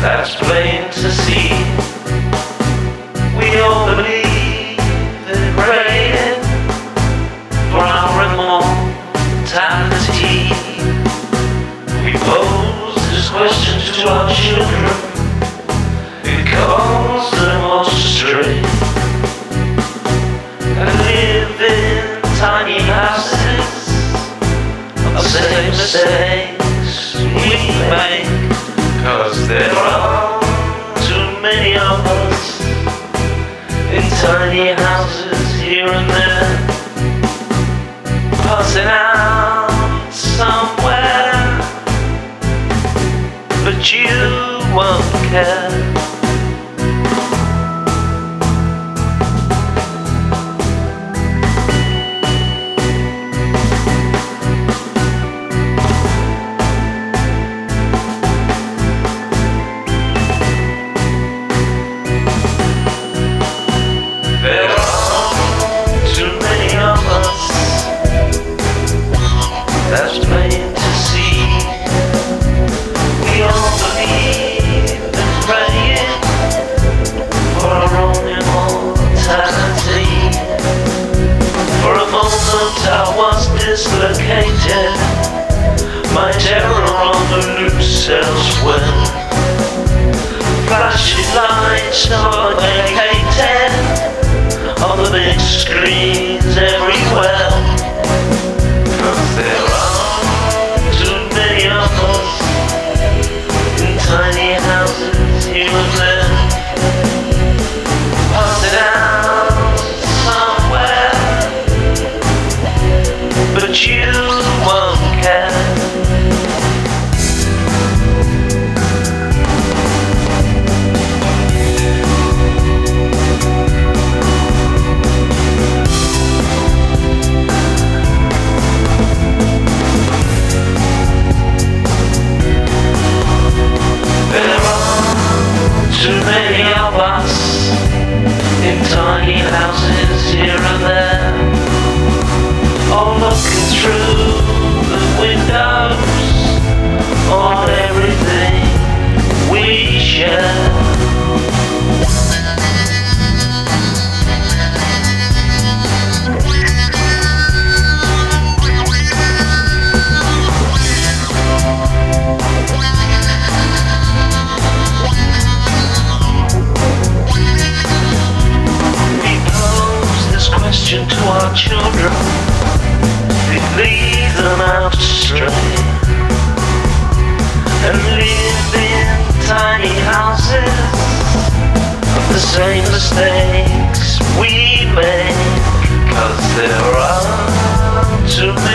That's plain to see. We all believe in praying for our immortality. We pose this question to our children because they're most astray and live in tiny houses of same mistakes we Cause there are too many of us In tiny houses here and there Passing out somewhere. But you won't care dislocated. My terror on the loose elsewhere. Flashing lights are vacated on the big screens them out astray and live in tiny houses of the same mistakes we make. Cause there are too many